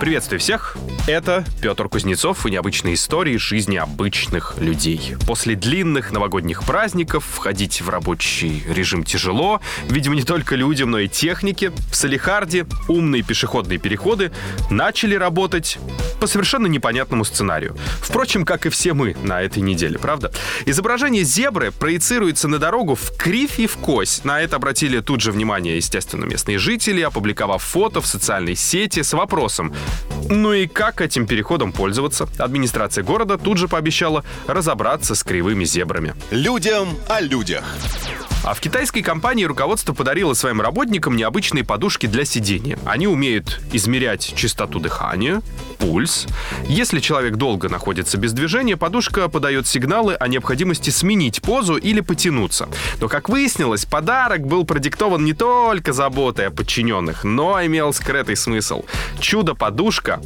Приветствую всех! Это Петр Кузнецов и необычные истории жизни обычных людей. После длинных новогодних праздников входить в рабочий режим тяжело. Видимо, не только людям, но и технике. В Салихарде умные пешеходные переходы начали работать по совершенно непонятному сценарию. Впрочем, как и все мы на этой неделе, правда? Изображение зебры проецируется на дорогу в кривь и в кость. На это обратили тут же внимание, естественно, местные жители, опубликовав фото в социальной сети с вопросом ну и как этим переходом пользоваться? Администрация города тут же пообещала разобраться с кривыми зебрами. Людям о людях. А в китайской компании руководство подарило своим работникам необычные подушки для сидения. Они умеют измерять частоту дыхания, пульс. Если человек долго находится без движения, подушка подает сигналы о необходимости сменить позу или потянуться. Но, как выяснилось, подарок был продиктован не только заботой о подчиненных, но имел скрытый смысл. Чудо-подушка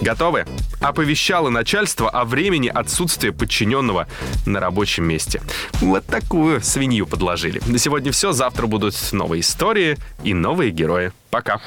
Готовы? Оповещало начальство о времени отсутствия подчиненного на рабочем месте. Вот такую свинью подложили. На сегодня все. Завтра будут новые истории и новые герои. Пока.